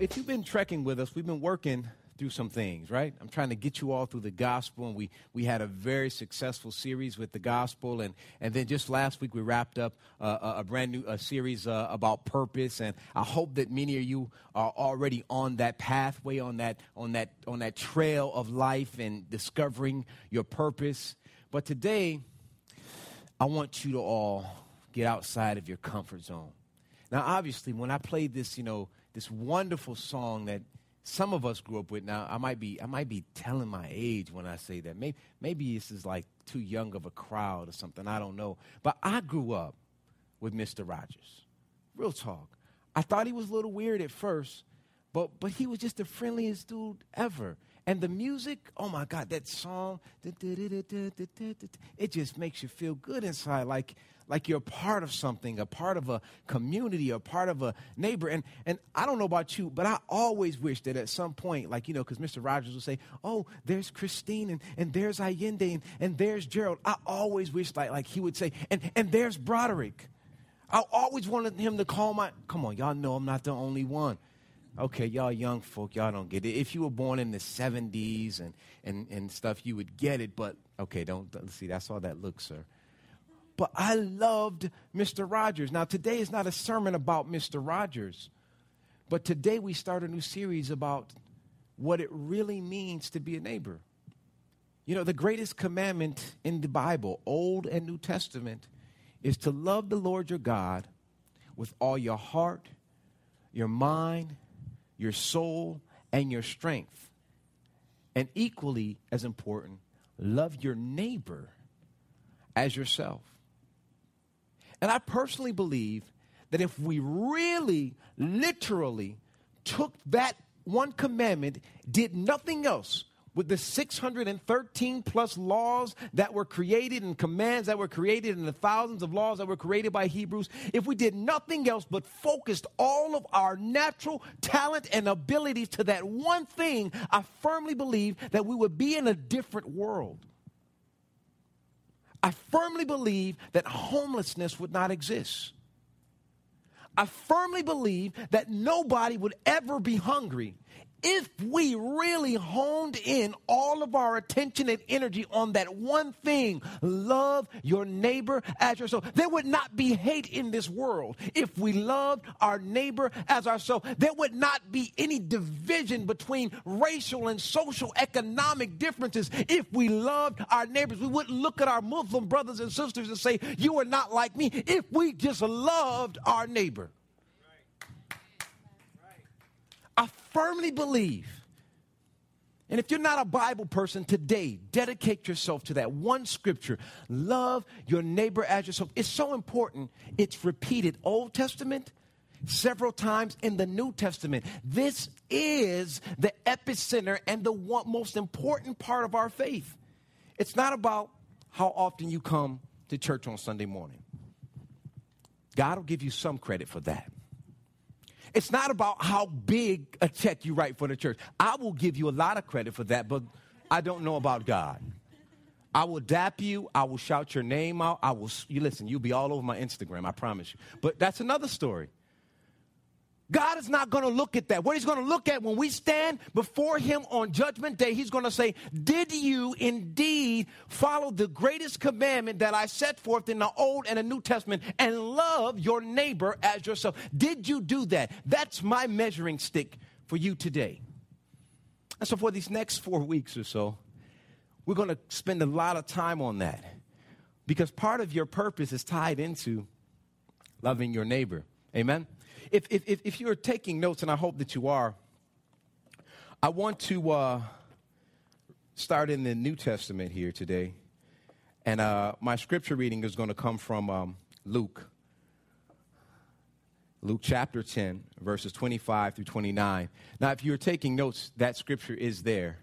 If you've been trekking with us, we've been working through some things, right? I'm trying to get you all through the gospel, and we, we had a very successful series with the gospel, and, and then just last week we wrapped up uh, a brand new a series uh, about purpose, and I hope that many of you are already on that pathway, on that on that on that trail of life and discovering your purpose. But today, I want you to all get outside of your comfort zone. Now, obviously, when I played this, you know this wonderful song that some of us grew up with. Now, I might be, I might be telling my age when I say that. Maybe, maybe this is like too young of a crowd or something. I don't know. But I grew up with Mr. Rogers. Real talk. I thought he was a little weird at first, but, but he was just the friendliest dude ever. And the music, oh my God, that song, it just makes you feel good inside. Like, like you're part of something, a part of a community, a part of a neighbor. And, and I don't know about you, but I always wish that at some point, like, you know, because Mr. Rogers would say, oh, there's Christine and, and there's Allende and, and there's Gerald. I always wish like, like he would say, and, and there's Broderick. I always wanted him to call my, come on, y'all know I'm not the only one. Okay, y'all young folk, y'all don't get it. If you were born in the 70s and, and, and stuff, you would get it. But, okay, don't, see, that's all that looks, sir but I loved Mr. Rogers. Now, today is not a sermon about Mr. Rogers, but today we start a new series about what it really means to be a neighbor. You know, the greatest commandment in the Bible, Old and New Testament, is to love the Lord your God with all your heart, your mind, your soul, and your strength. And equally as important, love your neighbor as yourself. And I personally believe that if we really, literally took that one commandment, did nothing else with the 613 plus laws that were created and commands that were created and the thousands of laws that were created by Hebrews, if we did nothing else but focused all of our natural talent and abilities to that one thing, I firmly believe that we would be in a different world. I firmly believe that homelessness would not exist. I firmly believe that nobody would ever be hungry if we really honed in all of our attention and energy on that one thing love your neighbor as yourself. There would not be hate in this world. If we loved our neighbor as ourselves there would not be any division between racial and social economic differences. If we loved our neighbors we wouldn't look at our muslim brothers and sisters and say you are not like me. If we just loved our neighbor I firmly believe. And if you're not a Bible person today, dedicate yourself to that one scripture. Love your neighbor as yourself. It's so important. It's repeated Old Testament several times in the New Testament. This is the epicenter and the one, most important part of our faith. It's not about how often you come to church on Sunday morning. God will give you some credit for that. It's not about how big a check you write for the church. I will give you a lot of credit for that, but I don't know about God. I will dap you. I will shout your name out. I will, you listen, you'll be all over my Instagram, I promise you. But that's another story. God is not going to look at that. What he's going to look at when we stand before him on judgment day, he's going to say, Did you indeed follow the greatest commandment that I set forth in the Old and the New Testament and love your neighbor as yourself? Did you do that? That's my measuring stick for you today. And so, for these next four weeks or so, we're going to spend a lot of time on that because part of your purpose is tied into loving your neighbor. Amen? If, if, if you're taking notes, and I hope that you are, I want to uh, start in the New Testament here today. And uh, my scripture reading is going to come from um, Luke. Luke chapter 10, verses 25 through 29. Now, if you're taking notes, that scripture is there,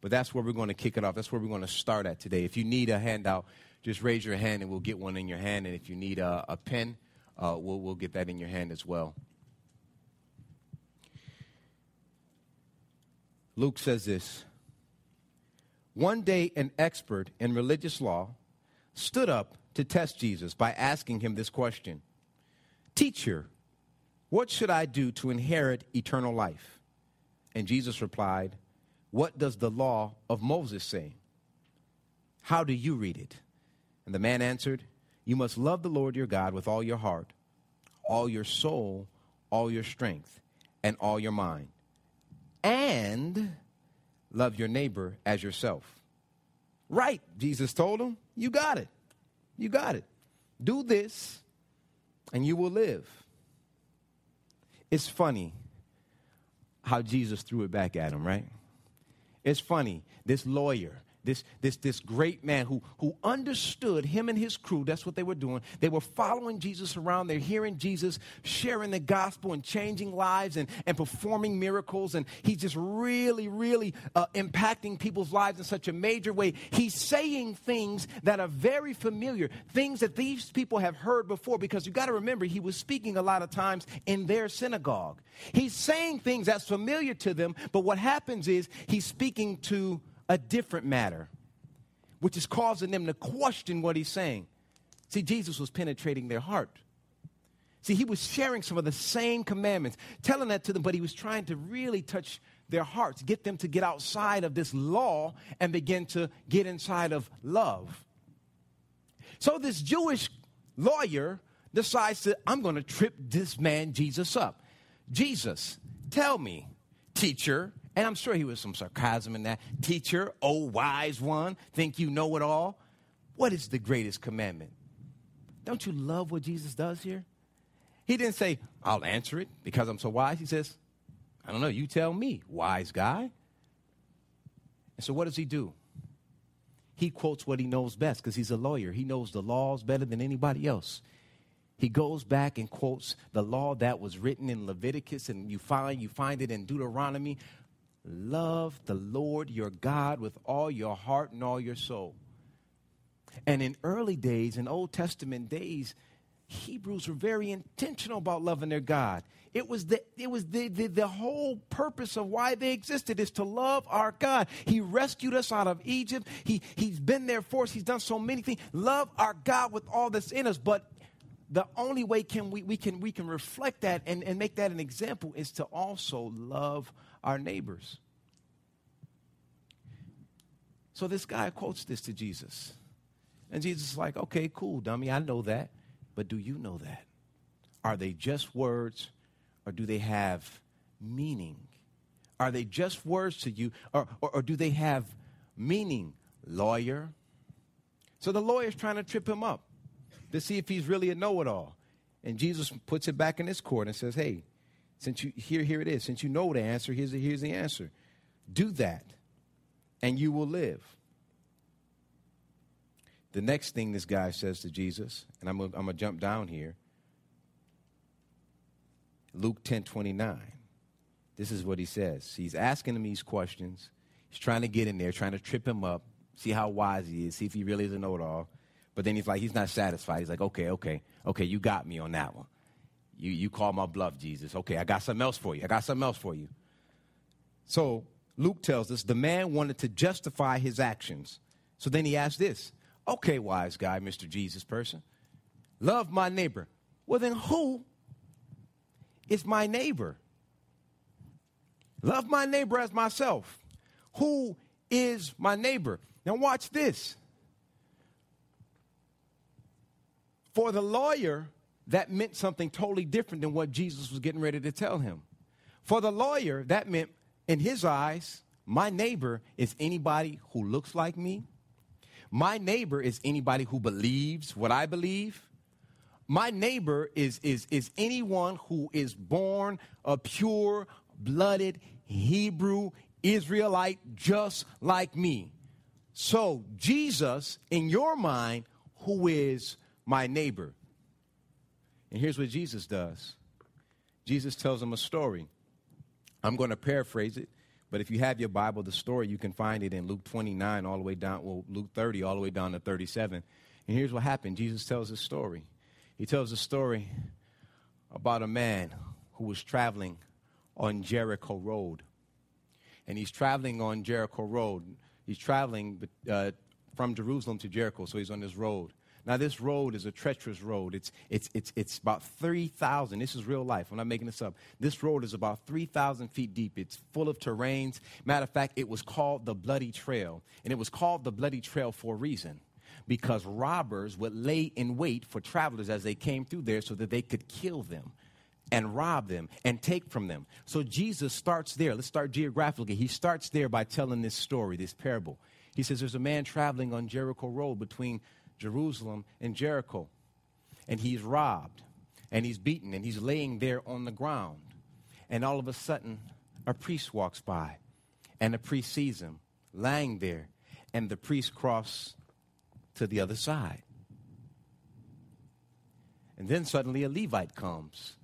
but that's where we're going to kick it off. That's where we're going to start at today. If you need a handout, just raise your hand and we'll get one in your hand. And if you need a, a pen, uh, we'll, we'll get that in your hand as well. Luke says this One day, an expert in religious law stood up to test Jesus by asking him this question Teacher, what should I do to inherit eternal life? And Jesus replied, What does the law of Moses say? How do you read it? And the man answered, You must love the Lord your God with all your heart, all your soul, all your strength, and all your mind. And love your neighbor as yourself. Right, Jesus told him. You got it. You got it. Do this, and you will live. It's funny how Jesus threw it back at him, right? It's funny. This lawyer, this, this, this great man who, who understood him and his crew. That's what they were doing. They were following Jesus around. They're hearing Jesus sharing the gospel and changing lives and, and performing miracles. And he's just really, really uh, impacting people's lives in such a major way. He's saying things that are very familiar, things that these people have heard before, because you got to remember, he was speaking a lot of times in their synagogue. He's saying things that's familiar to them, but what happens is he's speaking to a different matter, which is causing them to question what he's saying. See, Jesus was penetrating their heart. See, he was sharing some of the same commandments, telling that to them, but he was trying to really touch their hearts, get them to get outside of this law and begin to get inside of love. So this Jewish lawyer decides that I'm going to trip this man Jesus up. Jesus, tell me, teacher, and I'm sure he was some sarcasm in that. Teacher, oh wise one, think you know it all. What is the greatest commandment? Don't you love what Jesus does here? He didn't say, I'll answer it because I'm so wise. He says, I don't know, you tell me, wise guy. And so what does he do? He quotes what he knows best because he's a lawyer. He knows the laws better than anybody else. He goes back and quotes the law that was written in Leviticus, and you find you find it in Deuteronomy, Love the Lord your God with all your heart and all your soul. And in early days, in Old Testament days, Hebrews were very intentional about loving their God. It was the it was the, the, the whole purpose of why they existed is to love our God. He rescued us out of Egypt. He he's been there for us. He's done so many things. Love our God with all that's in us. But the only way can we, we can we can reflect that and, and make that an example is to also love our neighbors. So this guy quotes this to Jesus. And Jesus is like, okay, cool, dummy, I know that. But do you know that? Are they just words or do they have meaning? Are they just words to you or, or, or do they have meaning, lawyer? So the lawyer's trying to trip him up to see if he's really a know it all. And Jesus puts it back in his court and says, hey, since you here, here it is. Since you know the answer, here's the, here's the answer. Do that, and you will live. The next thing this guy says to Jesus, and I'm going to jump down here. Luke 10 29. This is what he says. He's asking him these questions. He's trying to get in there, trying to trip him up, see how wise he is, see if he really is a know it all. But then he's like, he's not satisfied. He's like, okay, okay, okay, you got me on that one. You, you call my bluff, Jesus. Okay, I got something else for you. I got something else for you. So Luke tells us the man wanted to justify his actions. So then he asked this Okay, wise guy, Mr. Jesus person, love my neighbor. Well, then who is my neighbor? Love my neighbor as myself. Who is my neighbor? Now, watch this. For the lawyer, that meant something totally different than what Jesus was getting ready to tell him. For the lawyer, that meant, in his eyes, My neighbor is anybody who looks like me. My neighbor is anybody who believes what I believe. My neighbor is, is, is anyone who is born a pure blooded Hebrew Israelite just like me. So, Jesus, in your mind, who is my neighbor? And here's what Jesus does Jesus tells him a story. I'm going to paraphrase it, but if you have your Bible, the story, you can find it in Luke 29 all the way down, well, Luke 30 all the way down to 37. And here's what happened Jesus tells a story. He tells a story about a man who was traveling on Jericho Road. And he's traveling on Jericho Road. He's traveling uh, from Jerusalem to Jericho, so he's on this road. Now, this road is a treacherous road. It's, it's, it's, it's about 3,000. This is real life. I'm not making this up. This road is about 3,000 feet deep. It's full of terrains. Matter of fact, it was called the Bloody Trail. And it was called the Bloody Trail for a reason because robbers would lay in wait for travelers as they came through there so that they could kill them and rob them and take from them. So Jesus starts there. Let's start geographically. He starts there by telling this story, this parable. He says there's a man traveling on Jericho Road between Jerusalem and Jericho, and he's robbed, and he's beaten, and he's laying there on the ground. And all of a sudden, a priest walks by, and the priest sees him lying there, and the priest crosses to the other side. And then suddenly a Levite comes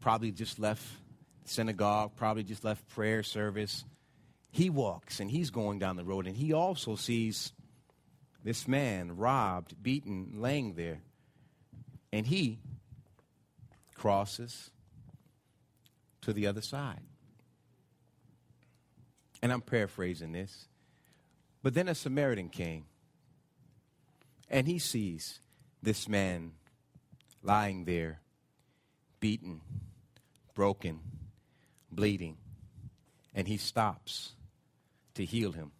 probably just left synagogue, probably just left prayer service. He walks and he's going down the road and he also sees this man robbed, beaten, laying there. And he crosses to the other side. And I'm paraphrasing this. But then a Samaritan came and he sees this man lying there, beaten, broken, bleeding, and he stops to heal him.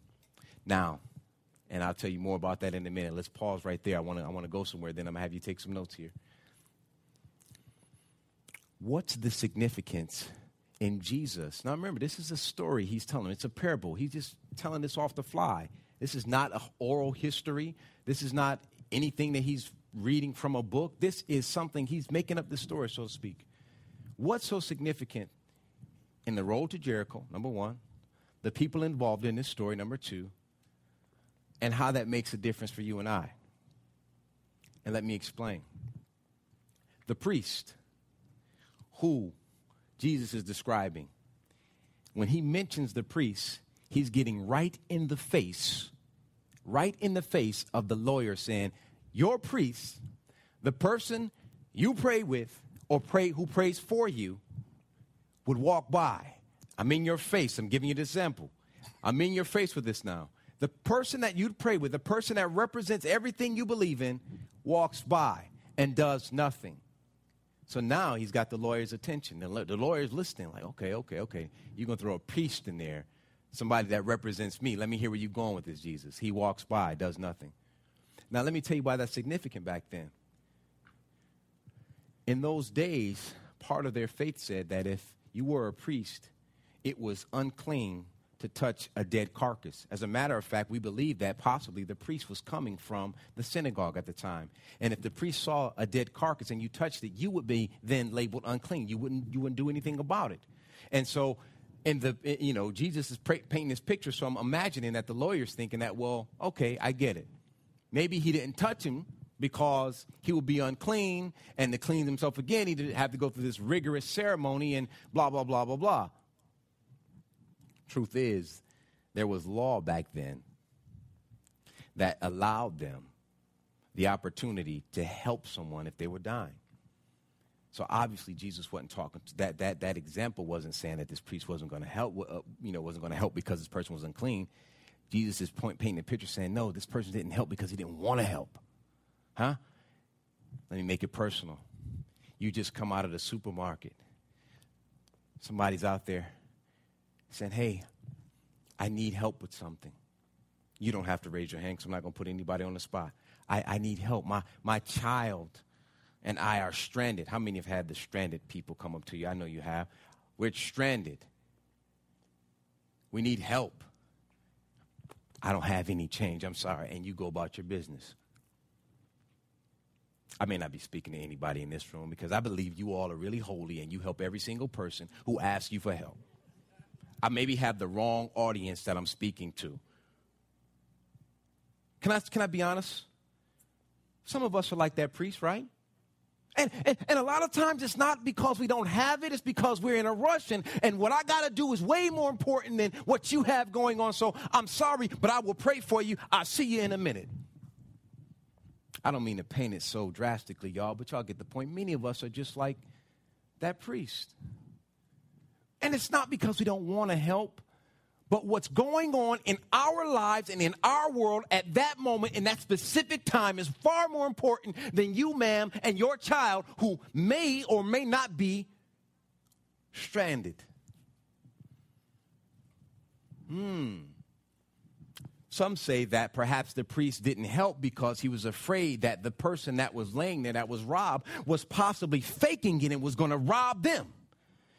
Now, and I'll tell you more about that in a minute. Let's pause right there. I want to I want to go somewhere. Then I'm going to have you take some notes here. What's the significance in Jesus? Now remember, this is a story he's telling. It's a parable. He's just telling this off the fly. This is not an oral history. This is not anything that he's reading from a book. This is something he's making up the story, so to speak. What's so significant in the road to Jericho, number one, the people involved in this story, number two, and how that makes a difference for you and I? And let me explain. The priest who Jesus is describing, when he mentions the priest, he's getting right in the face, right in the face of the lawyer saying, Your priest, the person you pray with, or pray who prays for you would walk by. I'm in your face. I'm giving you an example. I'm in your face with this now. The person that you'd pray with, the person that represents everything you believe in, walks by and does nothing. So now he's got the lawyer's attention. The, the lawyer's listening, like, okay, okay, okay. You're going to throw a priest in there, somebody that represents me. Let me hear where you're going with this, Jesus. He walks by, does nothing. Now, let me tell you why that's significant back then in those days, part of their faith said that if you were a priest, it was unclean to touch a dead carcass. As a matter of fact, we believe that possibly the priest was coming from the synagogue at the time. And if the priest saw a dead carcass and you touched it, you would be then labeled unclean. You wouldn't, you wouldn't do anything about it. And so, in the, eh, you know, Jesus is painting this picture, so I'm imagining that the lawyer's thinking that, well, okay, I get it. Maybe he didn't touch him because he would be unclean, and to clean himself again, he'd have to go through this rigorous ceremony and blah, blah, blah, blah, blah. Truth is, there was law back then that allowed them the opportunity to help someone if they were dying. So obviously Jesus wasn't talking that that that example wasn't saying that this priest wasn't going to help uh, you know wasn't going to help because this person was unclean. Jesus is point painting a picture saying no this person didn't help because he didn't want to help. Huh? Let me make it personal. You just come out of the supermarket. Somebody's out there saying, Hey, I need help with something. You don't have to raise your hand because I'm not going to put anybody on the spot. I, I need help. My, my child and I are stranded. How many have had the stranded people come up to you? I know you have. We're stranded. We need help. I don't have any change. I'm sorry. And you go about your business. I may not be speaking to anybody in this room because I believe you all are really holy and you help every single person who asks you for help. I maybe have the wrong audience that I'm speaking to. Can I, can I be honest? Some of us are like that priest, right? And, and, and, a lot of times it's not because we don't have it, it's because we're in a rush. And, and what I got to do is way more important than what you have going on. So I'm sorry, but I will pray for you. I'll see you in a minute. I don't mean to paint it so drastically, y'all, but y'all get the point. Many of us are just like that priest. And it's not because we don't want to help, but what's going on in our lives and in our world at that moment, in that specific time, is far more important than you, ma'am, and your child who may or may not be stranded. Hmm. Some say that perhaps the priest didn't help because he was afraid that the person that was laying there, that was robbed, was possibly faking it and was going to rob them.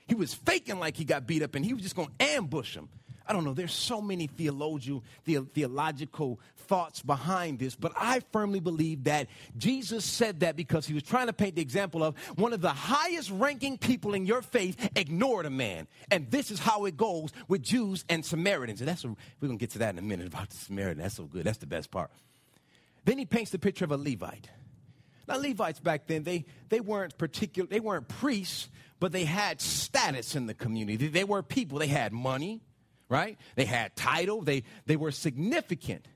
He was faking like he got beat up and he was just going to ambush him. I don't know, there's so many theological, the, theological thoughts behind this, but I firmly believe that Jesus said that because he was trying to paint the example of one of the highest ranking people in your faith ignored a man. And this is how it goes with Jews and Samaritans. And that's a, we're going to get to that in a minute about the Samaritan. That's so good. That's the best part. Then he paints the picture of a Levite. Now, Levites back then, they, they weren't particular, they weren't priests, but they had status in the community. They were people. They had money, right? They had title, they, they were significant,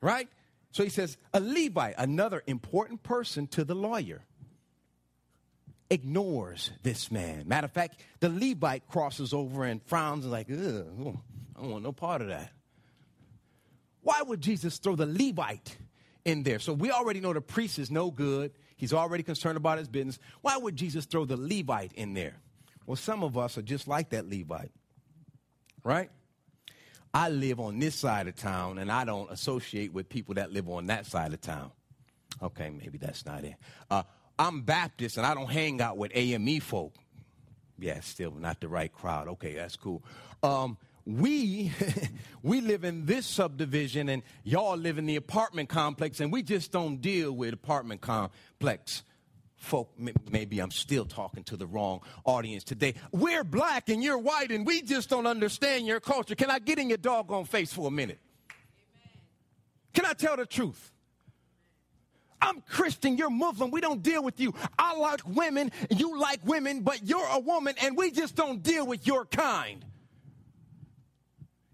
right? So he says, a Levite, another important person to the lawyer, ignores this man. Matter of fact, the Levite crosses over and frowns and like, I don't want no part of that. Why would Jesus throw the Levite in there? So we already know the priest is no good. He's already concerned about his business. Why would Jesus throw the Levite in there? Well, some of us are just like that Levite right? I live on this side of town and I don't associate with people that live on that side of town. Okay, maybe that's not it. Uh, I'm Baptist and I don't hang out with AME folk. Yeah, still not the right crowd. Okay, that's cool. Um, we we live in this subdivision and y'all live in the apartment complex and we just don't deal with apartment complex folk, maybe I'm still talking to the wrong audience today. We're black and you're white and we just don't understand your culture. Can I get in your doggone face for a minute? Amen. Can I tell the truth? I'm Christian, you're Muslim, we don't deal with you. I like women, you like women, but you're a woman and we just don't deal with your kind.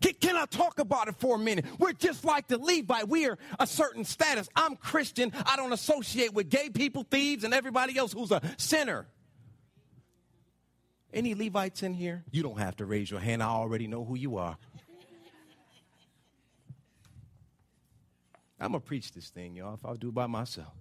Can, can, I talk about it for a minute? We're just like the Levite. We are a certain status. I'm Christian. I don't associate with gay people, thieves, and everybody else who's a sinner. Any Levites in here? You don't have to raise your hand. I already know who you are. I'm going to preach this thing, y'all, if I'll do it by myself.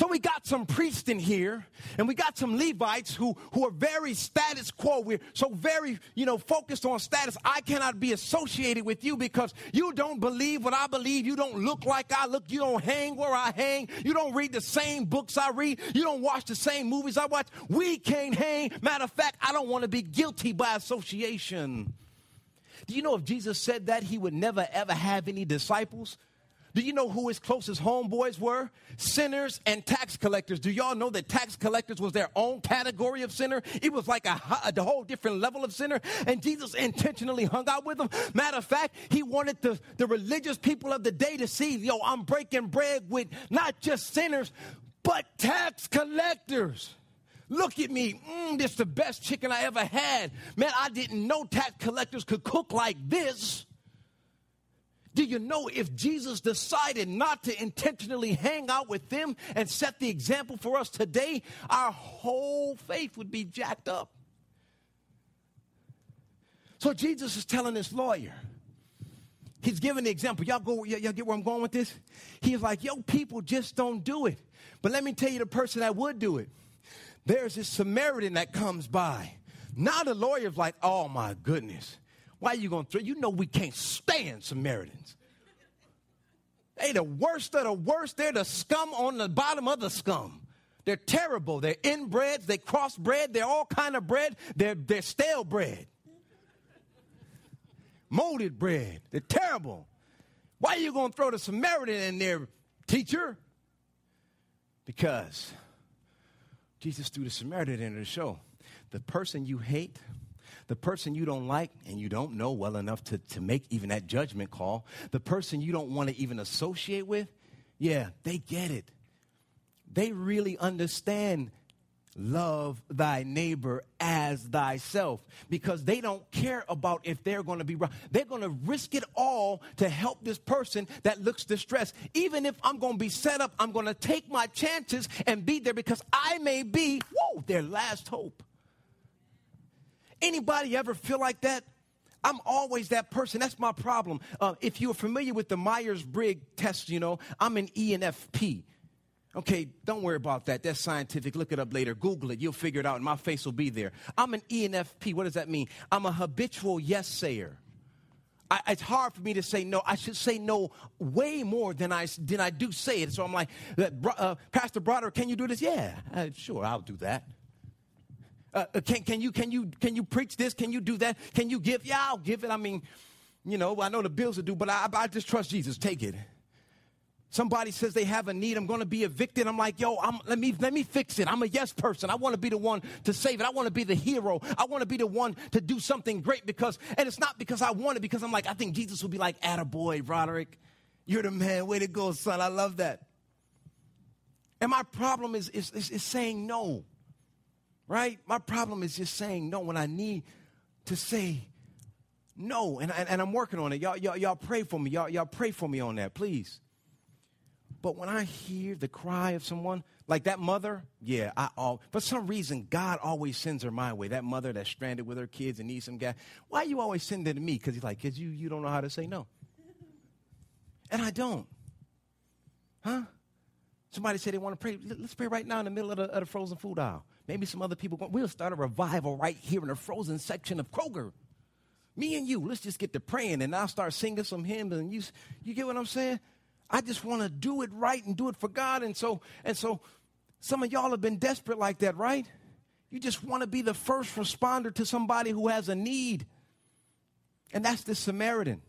So we got some priests in here, and we got some Levites who, who are very status quo. We're so very, you know, focused on status. I cannot be associated with you because you don't believe what I believe. You don't look like I look. You don't hang where I hang. You don't read the same books I read. You don't watch the same movies I watch. We can't hang. Matter of fact, I don't want to be guilty by association. Do you know if Jesus said that, he would never ever have any disciples? Do you know who his closest homeboys were? Sinners and tax collectors. Do y'all know that tax collectors was their own category of sinner? It was like a, a, whole different level of sinner. And Jesus intentionally hung out with them. Matter of fact, he wanted the, the religious people of the day to see, yo, I'm breaking bread with not just sinners, but tax collectors. Look at me. Mm, this is the best chicken I ever had. Man, I didn't know tax collectors could cook like this. Do you know if Jesus decided not to intentionally hang out with them and set the example for us today, our whole faith would be jacked up? So Jesus is telling this lawyer, he's giving the example. Y'all go, y'all get where I'm going with this? He's like, yo, people just don't do it. But let me tell you the person that would do it. There's this Samaritan that comes by. Now the lawyer's like, oh my goodness. Why are you going to throw? You know we can't stand Samaritans. They the worst of the worst. They're the scum on the bottom of the scum. They're terrible. They're inbreds. They crossbred. They're all kind of bread. They're, they're stale bread. molded bread. They're terrible. Why are you going to throw the Samaritan in there, teacher? Because Jesus threw the Samaritan in the show. The person you hate, the person you don't like and you don't know well enough to, to make even that judgment call, the person you don't want to even associate with, yeah, they get it. They really understand love thy neighbor as thyself because they don't care about if they're going to be wrong. They're going to risk it all to help this person that looks distressed. Even if I'm going to be set up, I'm going to take my chances and be there because I may be, whoa, their last hope. Anybody ever feel like that? I'm always that person. That's my problem. Uh, if you're familiar with the Myers Briggs test, you know, I'm an ENFP. Okay, don't worry about that. That's scientific. Look it up later. Google it. You'll figure it out, and my face will be there. I'm an ENFP. What does that mean? I'm a habitual yes sayer. I, it's hard for me to say no. I should say no way more than I, than I do say it. So I'm like, uh, Pastor Broder, can you do this? Yeah, uh, sure, I'll do that. Uh, uh, can, can, you, can, you, can you preach this? Can you do that? Can you give? Yeah, I'll give it. I mean, you know, I know the bills are due, but I, I just trust Jesus. Take it. Somebody says they have a need. I'm going to be evicted. I'm like, yo, I'm, let me let me fix it. I'm a yes person. I want to be the one to save it. I want to be the hero. I want to be the one to do something great because, and it's not because I want it. Because I'm like, I think Jesus will be like, "Attaboy, Roderick, you're the man. Way to go, son. I love that." And my problem is is, is, is saying no, right? My problem is just saying no when I need to say no, and, and, and I'm working on it. Y'all, y'all, y'all pray for me. Y'all, y'all pray for me on that, please. But when I hear the cry of someone, like that mother, yeah, I all for some reason God always sends her my way. That mother that's stranded with her kids and needs some guy. Why you always send it to me? Because he's like, because you you don't know how to say no. And I don't. Huh? Somebody said they want to pray. Let's pray right now in the middle of the, of the frozen food aisle. Maybe some other people. We'll start a revival right here in the frozen section of Kroger. Me and you, let's just get to praying, and I'll start singing some hymns. And you, you get what I'm saying? I just want to do it right and do it for God. And so, and so some of y'all have been desperate like that, right? You just want to be the first responder to somebody who has a need. And that's the Samaritan.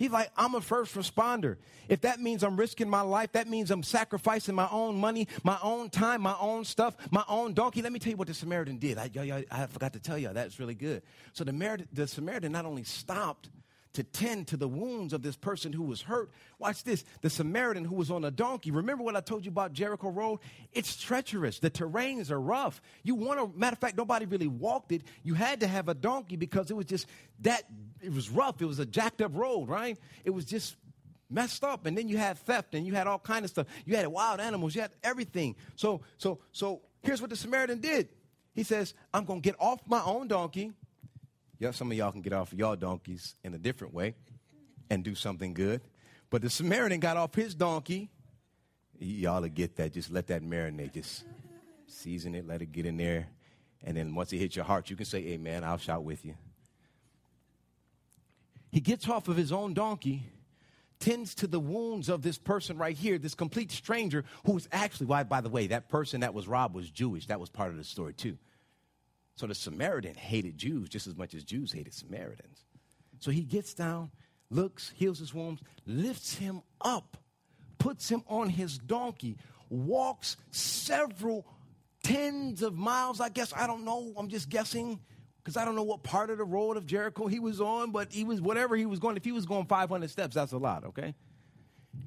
He's like, I'm a first responder. If that means I'm risking my life, that means I'm sacrificing my own money, my own time, my own stuff, my own donkey. Let me tell you what the Samaritan did. I, I, I forgot to tell you. That's really good. So the, the Samaritan not only stopped, to tend to the wounds of this person who was hurt. Watch this the Samaritan who was on a donkey. Remember what I told you about Jericho Road? It's treacherous, the terrains are rough. You want to, matter of fact, nobody really walked it. You had to have a donkey because it was just that, it was rough. It was a jacked up road, right? It was just messed up and then you had theft and you had all kind of stuff you had wild animals you had everything so so so here's what the samaritan did he says i'm going to get off my own donkey yeah, some of y'all can get off of y'all donkeys in a different way and do something good. But the Samaritan got off his donkey. Y'all will get that. Just let that marinate. Just season it, let it get in there. And then once it hits your heart, you can say, Amen, I'll shout with you. He gets off of his own donkey, tends to the wounds of this person right here, this complete stranger who was actually, why, by the way, that person that was robbed was Jewish. That was part of the story, too. So the Samaritan hated Jews just as much as Jews hated Samaritans. So he gets down, looks, heals his wounds, lifts him up, puts him on his donkey, walks several tens of miles, I guess. I don't know. I'm just guessing because I don't know what part of the road of Jericho he was on, but he was whatever he was going. If he was going 500 steps, that's a lot, okay?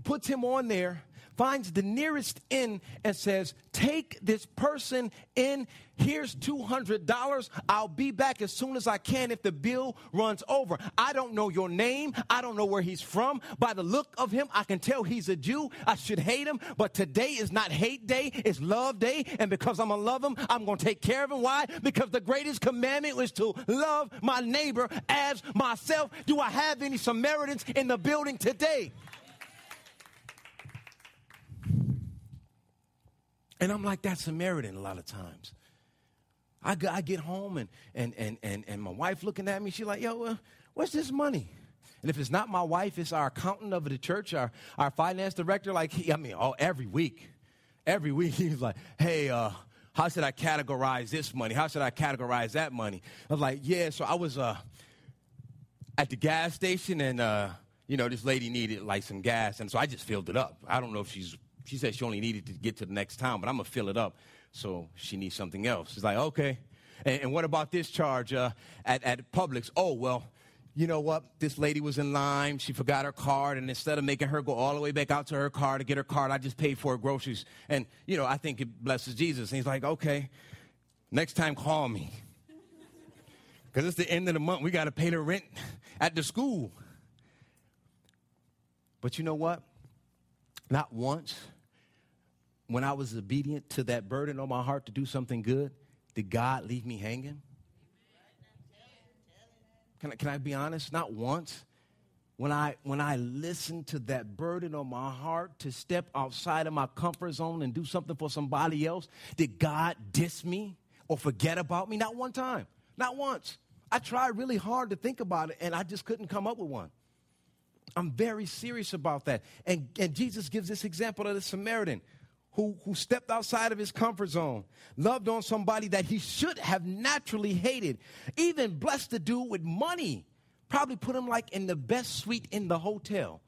Puts him on there finds the nearest inn and says, Take this person in. Here's $200. I'll be back as soon as I can if the bill runs over. I don't know your name. I don't know where he's from. By the look of him, I can tell he's a Jew. I should hate him, but today is not hate day, it's love day. And because I'm going to love him, I'm going to take care of him. Why? Because the greatest commandment was to love my neighbor as myself. Do I have any Samaritans in the building today? And I'm like that Samaritan a lot of times. I, I get home and, and, and, and, and my wife looking at me, she's like, yo, well, what's this money? And if it's not my wife, it's our accountant of the church, our, our finance director. Like, he, I mean, all, every week, every week, he's like, hey, uh, how should I categorize this money? How should I categorize that money? I was like, yeah, so I was, uh, at the gas station, and uh, you know, this lady needed like some gas, and so I just filled it up. I don't know if she's she said she only needed to get to the next town, but I'm gonna fill it up. So she needs something else. She's like, okay. And, and what about this charge uh, at at Publix? Oh well, you know what? This lady was in line. She forgot her card, and instead of making her go all the way back out to her car to get her card, I just paid for her groceries. And you know, I think it blesses Jesus. And he's like, okay, next time call me. Because it's the end of the month. We got to pay the rent at the school. But you know what? Not once, when I was obedient to that burden on my heart to do something good, did God leave me hanging? Can I, can I be honest? Not once. When I, when I listened to that burden on my heart to step outside of my comfort zone and do something for somebody else, did God diss me or forget about me? Not one time. Not once. I tried really hard to think about it, and I just couldn't come up with one. I'm very serious about that. And, and Jesus gives this example of the Samaritan who, who stepped outside of his comfort zone, loved on somebody that he should have naturally hated, even blessed the dude with money, probably put him like in the best suite in the hotel,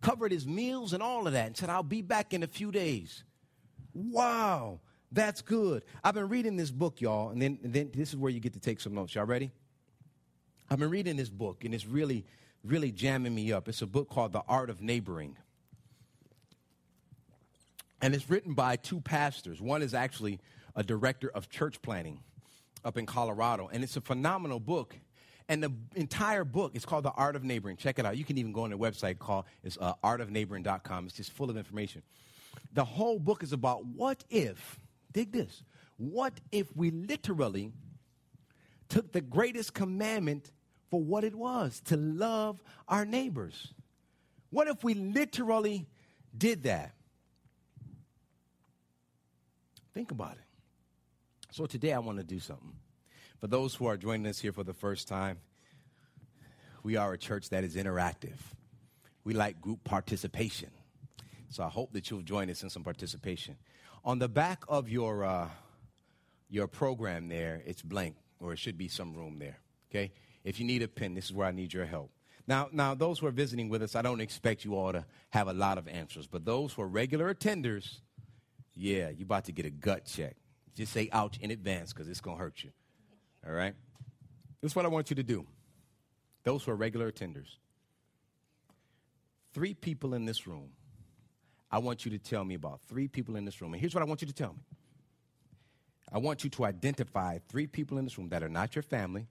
covered his meals and all of that, and said, I'll be back in a few days. Wow. That's good. I've been reading this book, y'all, and then, and then this is where you get to take some notes. Y'all ready? I've been reading this book, and it's really, really jamming me up. It's a book called The Art of Neighboring. And it's written by two pastors. One is actually a director of church planning up in Colorado, and it's a phenomenal book. And the entire book is called The Art of Neighboring. Check it out. You can even go on their website called it's uh, artofneighboring.com. It's just full of information. The whole book is about what if dig this. What if we literally took the greatest commandment for what it was to love our neighbors? What if we literally did that? Think about it. So, today I want to do something. For those who are joining us here for the first time, we are a church that is interactive. We like group participation. So, I hope that you'll join us in some participation. On the back of your, uh, your program there, it's blank, or it should be some room there, okay? If you need a pen, this is where I need your help. Now, now, those who are visiting with us, I don't expect you all to have a lot of answers, but those who are regular attenders, yeah, you're about to get a gut check. Just say ouch in advance because it's going to hurt you. All right? This is what I want you to do. Those who are regular attenders, three people in this room I want you to tell me about three people in this room. And here's what I want you to tell me I want you to identify three people in this room that are not your family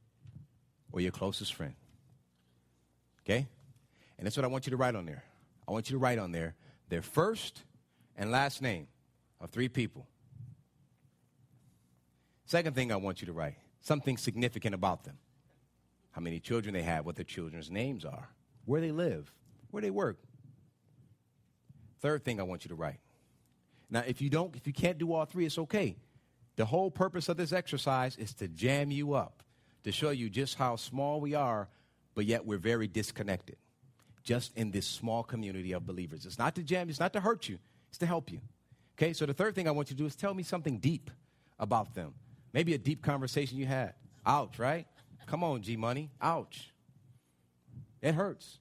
or your closest friend. Okay? And that's what I want you to write on there. I want you to write on there their first and last name of three people. Second thing I want you to write something significant about them. How many children they have, what their children's names are, where they live, where they work, Third thing I want you to write. Now, if you don't, if you can't do all three, it's okay. The whole purpose of this exercise is to jam you up, to show you just how small we are, but yet we're very disconnected. Just in this small community of believers. It's not to jam, it's not to hurt you, it's to help you. Okay, so the third thing I want you to do is tell me something deep about them. Maybe a deep conversation you had. Ouch, right? Come on, G Money. Ouch. It hurts.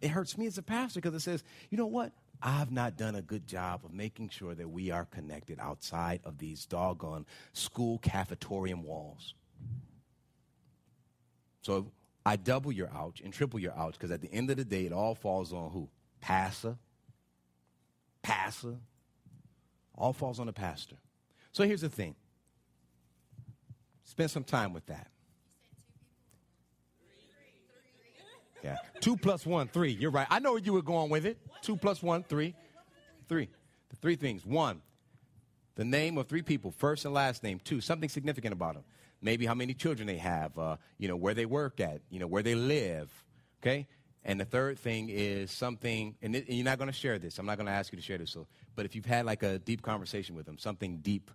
It hurts me as a pastor because it says, you know what? I've not done a good job of making sure that we are connected outside of these doggone school cafeteria walls. So I double your ouch and triple your ouch because at the end of the day, it all falls on who? Pastor, pastor, all falls on the pastor. So here's the thing spend some time with that. Yeah. Two plus one, three. You're right. I know where you were going with it. Two plus one, three. Three. The three things. One, the name of three people, first and last name. Two, something significant about them. Maybe how many children they have, uh, you know, where they work at, you know, where they live. Okay? And the third thing is something, and, it, and you're not going to share this. I'm not going to ask you to share this. So, but if you've had like a deep conversation with them, something deep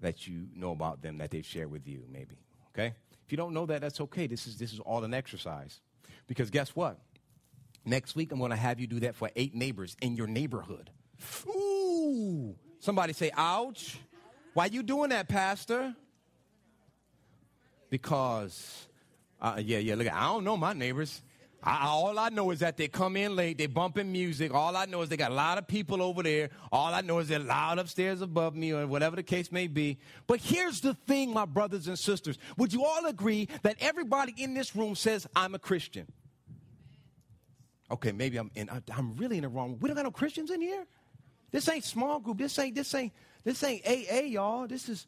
that you know about them that they've shared with you, maybe. Okay? If you don't know that, that's okay. This is, this is all an exercise. Because guess what? Next week, I'm going to have you do that for eight neighbors in your neighborhood. Ooh. Somebody say, ouch. Why you doing that, Pastor? Because Uh, yeah, yeah. Look, I don't know my neighbors. I, all I know is that they come in late, they bumping music. All I know is they got a lot of people over there. All I know is they're loud upstairs above me, or whatever the case may be. But here's the thing, my brothers and sisters. Would you all agree that everybody in this room says, I'm a Christian? Okay, maybe I'm in, I'm really in the wrong. We don't got no Christians in here. This ain't small group. This ain't this ain't this ain't AA, y'all. This is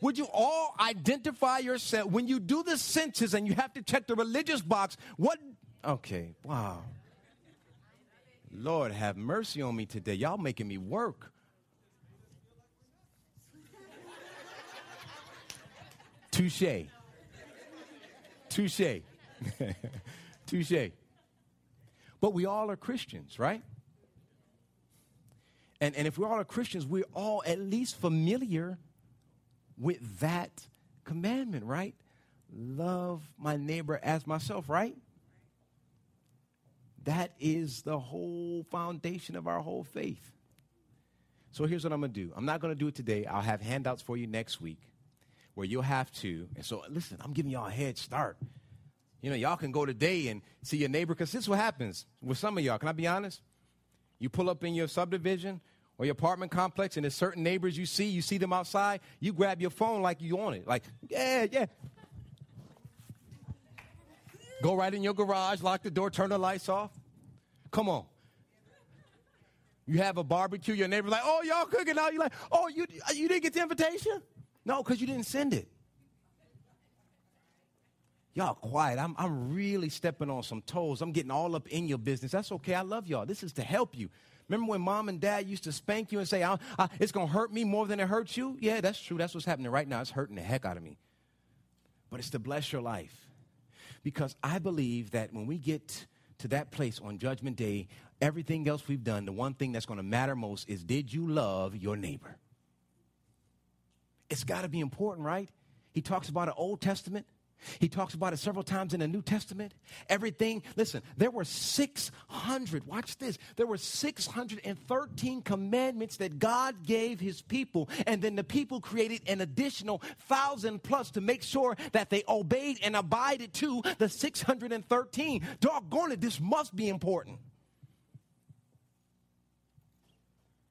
would you all identify yourself when you do the census and you have to check the religious box? What? Okay, wow. Lord, have mercy on me today. Y'all making me work. Touche. Touche. Touche. But we all are Christians, right? And, and if we all are Christians, we're all at least familiar with that commandment, right? Love my neighbor as myself, right? That is the whole foundation of our whole faith. So here's what I'm going to do. I'm not going to do it today. I'll have handouts for you next week where you'll have to. And so, listen, I'm giving y'all a head start. You know, y'all can go today and see your neighbor because this is what happens with some of y'all. Can I be honest? You pull up in your subdivision or your apartment complex and there's certain neighbors you see, you see them outside, you grab your phone like you on it. Like, yeah, yeah. Go right in your garage, lock the door, turn the lights off. Come on. You have a barbecue, your neighbor's like, oh, y'all cooking now. You're like, oh, you, you didn't get the invitation? No, because you didn't send it. Y'all quiet. I'm, I'm really stepping on some toes. I'm getting all up in your business. That's okay. I love y'all. This is to help you. Remember when mom and dad used to spank you and say, I, I, it's going to hurt me more than it hurts you? Yeah, that's true. That's what's happening right now. It's hurting the heck out of me. But it's to bless your life. Because I believe that when we get to that place on Judgment Day, everything else we've done, the one thing that's going to matter most is did you love your neighbor? It's got to be important, right? He talks about an Old Testament he talks about it several times in the New Testament. Everything, listen, there were 600, watch this, there were 613 commandments that God gave his people, and then the people created an additional thousand plus to make sure that they obeyed and abided to the 613. Doggone it, this must be important.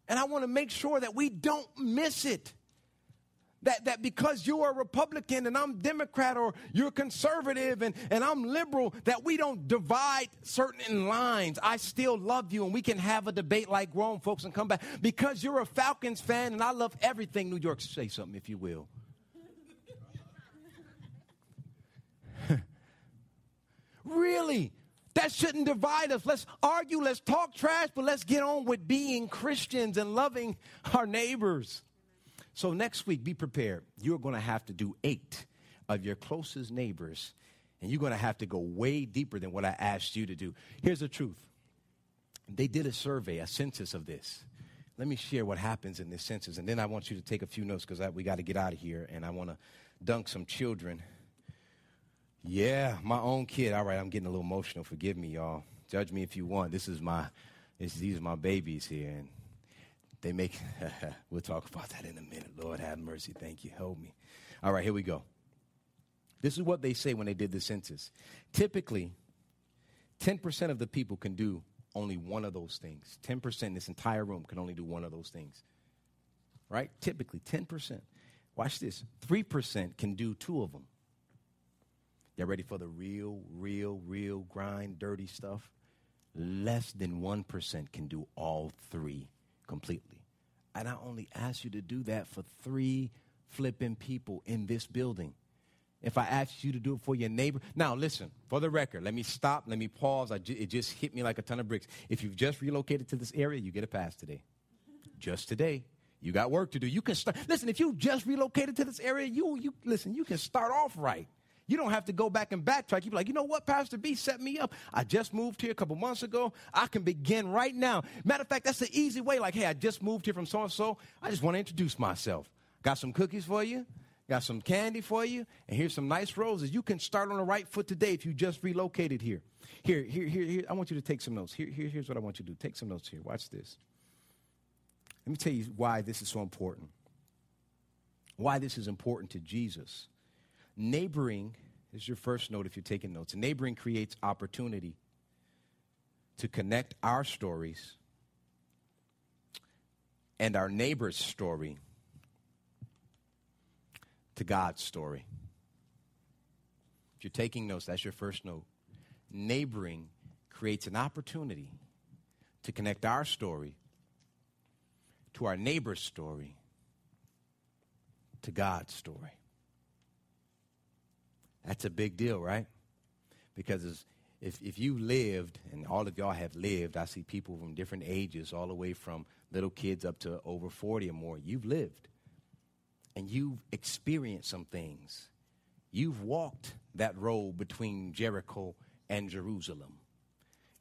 And I want to make sure that we don't miss it that, that because you are Republican and I'm Democrat or you're conservative and, and I'm liberal, that we don't divide certain lines. I still love you and we can have a debate like grown folks and come back. Because you're a Falcons fan and I love everything New York. Say something, if you will. really? That shouldn't divide us. Let's argue, let's talk trash, but let's get on with being Christians and loving our neighbors. So next week, be prepared. You're going to have to do eight of your closest neighbors, and you're going to have to go way deeper than what I asked you to do. Here's the truth they did a survey, a census of this. Let me share what happens in this census, and then I want you to take a few notes because we got to get out of here, and I want to dunk some children. Yeah, my own kid. All right, I'm getting a little emotional. Forgive me, y'all. Judge me if you want. This is my, this, these are my babies here, and they make, we'll talk about that in a minute. Lord have mercy. Thank you. Help me. All right, here we go. This is what they say when they did the census. Typically, 10% of the people can do only one of those things. 10% in this entire room can only do one of those things. Right? Typically, 10%. Watch this 3% can do two of them. Y'all ready for the real, real, real grind, dirty stuff? Less than 1% can do all three completely. And I only ask you to do that for three flipping people in this building. If I ask you to do it for your neighbor, now listen, for the record, let me stop, let me pause. Ju- it just hit me like a ton of bricks. If you've just relocated to this area, you get a pass today. Just today. You got work to do. You can start. Listen, if you just relocated to this area, you, you listen, you can start off right. You don't have to go back and backtrack. You be like, you know what, Pastor B set me up. I just moved here a couple months ago. I can begin right now. Matter of fact, that's the easy way. Like, hey, I just moved here from so and so. I just want to introduce myself. Got some cookies for you. Got some candy for you. And here's some nice roses. You can start on the right foot today if you just relocated here. Here, here, here, here. I want you to take some notes. Here, here, here's what I want you to do. Take some notes here. Watch this. Let me tell you why this is so important. Why this is important to Jesus neighboring, is your first note if you're taking notes. Neighboring creates opportunity to connect our stories and our neighbor's story to God's story. If you're taking notes, that's your first note. Neighboring creates an opportunity to connect our story to our neighbor's story to God's story. That's a big deal, right? Because if, if you lived, and all of y'all have lived, I see people from different ages, all the way from little kids up to over 40 or more. You've lived and you've experienced some things. You've walked that road between Jericho and Jerusalem.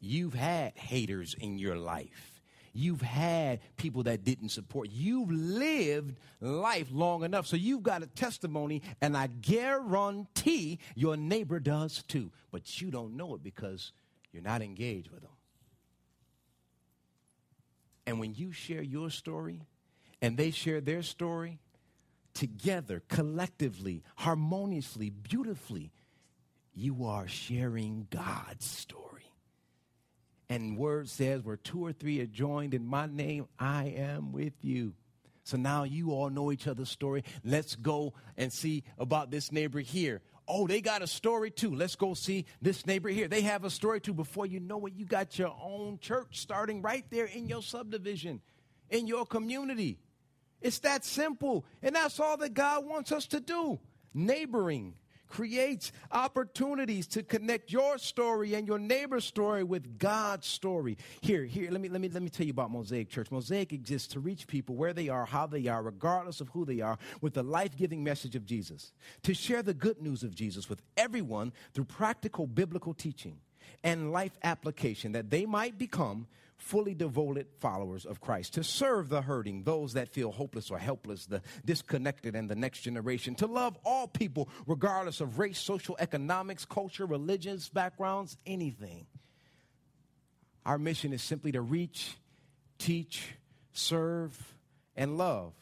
You've had haters in your life. You've had people that didn't support. You've lived life long enough. So you've got a testimony, and I guarantee your neighbor does too. But you don't know it because you're not engaged with them. And when you share your story and they share their story together, collectively, harmoniously, beautifully, you are sharing God's story. And word says, where two or three are joined in my name, I am with you. So now you all know each other's story. Let's go and see about this neighbor here. Oh, they got a story too. Let's go see this neighbor here. They have a story too. Before you know it, you got your own church starting right there in your subdivision, in your community. It's that simple. And that's all that God wants us to do neighboring creates opportunities to connect your story and your neighbor's story with God's story. Here, here, let me let me let me tell you about Mosaic Church. Mosaic exists to reach people where they are, how they are, regardless of who they are, with the life-giving message of Jesus. To share the good news of Jesus with everyone through practical biblical teaching and life application that they might become fully devoted followers of Christ, to serve the hurting, those that feel hopeless or helpless, the disconnected, and the next generation, to love all people, regardless of race, social, economics, culture, religions, backgrounds, anything. Our mission is simply to reach, teach, serve, and love.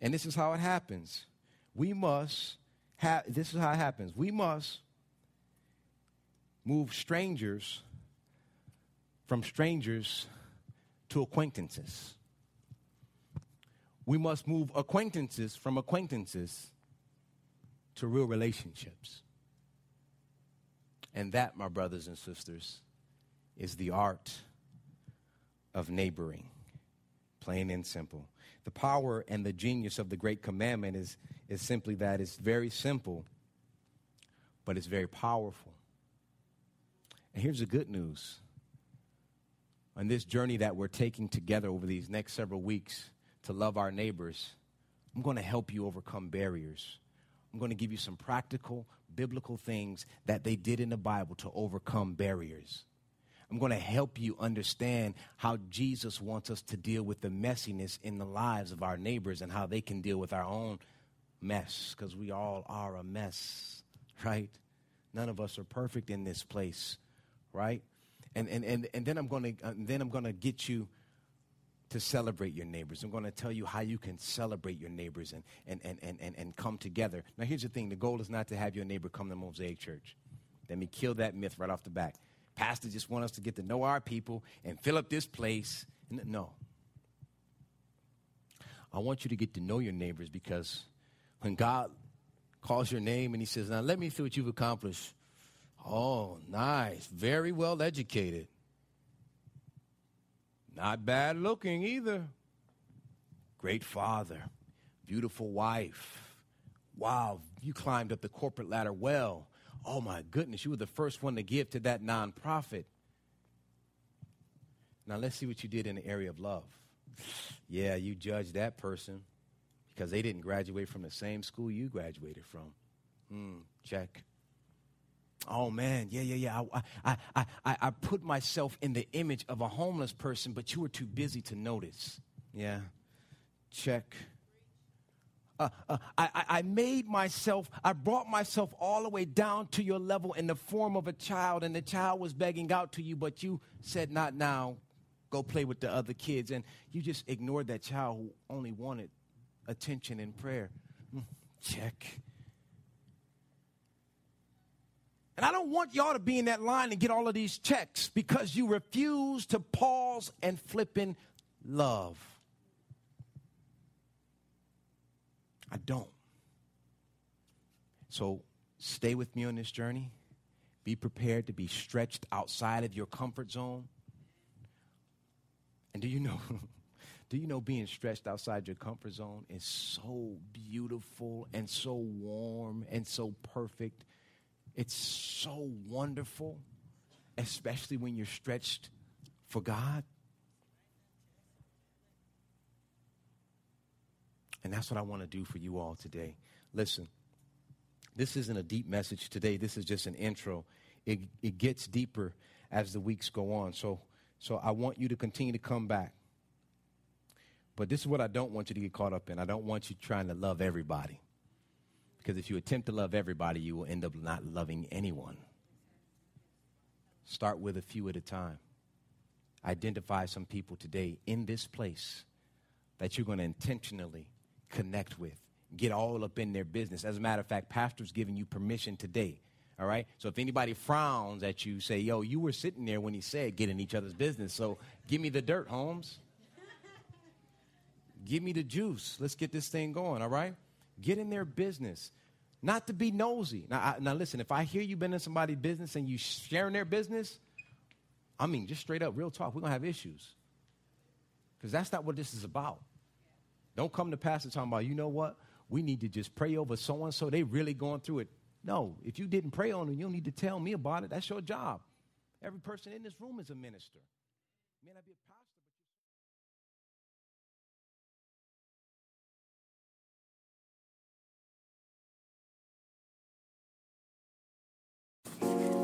And this is how it happens. We must have, this is how it happens. We must move strangers from strangers to acquaintances. We must move acquaintances from acquaintances to real relationships. And that, my brothers and sisters, is the art of neighboring, plain and simple. The power and the genius of the great commandment is, is simply that it's very simple, but it's very powerful. And here's the good news on this journey that we're taking together over these next several weeks to love our neighbors, I'm going to help you overcome barriers. I'm going to give you some practical biblical things that they did in the Bible to overcome barriers. I'm going to help you understand how Jesus wants us to deal with the messiness in the lives of our neighbors and how they can deal with our own mess because we all are a mess, right? None of us are perfect in this place, right? And, and, and, and then I'm going to uh, then I'm going to get you to celebrate your neighbors. I'm going to tell you how you can celebrate your neighbors and, and, and, and, and, and come together. Now, here's the thing the goal is not to have your neighbor come to Mosaic Church. Let me kill that myth right off the back. Pastor just want us to get to know our people and fill up this place. No. I want you to get to know your neighbors because when God calls your name and he says, Now let me see what you've accomplished Oh, nice. Very well educated. Not bad looking either. Great father. Beautiful wife. Wow, you climbed up the corporate ladder well. Oh my goodness, you were the first one to give to that nonprofit. Now let's see what you did in the area of love. Yeah, you judged that person because they didn't graduate from the same school you graduated from. Hmm, check. Oh man, yeah, yeah, yeah. I, I, I, I put myself in the image of a homeless person, but you were too busy to notice. Yeah, check. Uh, uh, I, I made myself, I brought myself all the way down to your level in the form of a child, and the child was begging out to you, but you said, Not now, go play with the other kids. And you just ignored that child who only wanted attention and prayer. Hmm, check. And I don't want y'all to be in that line and get all of these checks because you refuse to pause and flip in love. I don't. So stay with me on this journey. Be prepared to be stretched outside of your comfort zone. And do you know, do you know being stretched outside your comfort zone is so beautiful and so warm and so perfect? It's so wonderful, especially when you're stretched for God. And that's what I want to do for you all today. Listen, this isn't a deep message today. This is just an intro. It, it gets deeper as the weeks go on. So, so I want you to continue to come back. But this is what I don't want you to get caught up in. I don't want you trying to love everybody. Because if you attempt to love everybody, you will end up not loving anyone. Start with a few at a time. Identify some people today in this place that you're going to intentionally connect with. Get all up in their business. As a matter of fact, pastor's giving you permission today. All right? So if anybody frowns at you, say, yo, you were sitting there when he said get in each other's business. So give me the dirt, Holmes. give me the juice. Let's get this thing going, all right? Get in their business. Not to be nosy. Now, I, now listen, if I hear you been in somebody's business and you sharing their business, I mean, just straight up, real talk, we're going to have issues. Because that's not what this is about. Don't come to pastor talking about, you know what? We need to just pray over so and so. They really going through it. No, if you didn't pray on them, you don't need to tell me about it. That's your job. Every person in this room is a minister. May not be a pastor.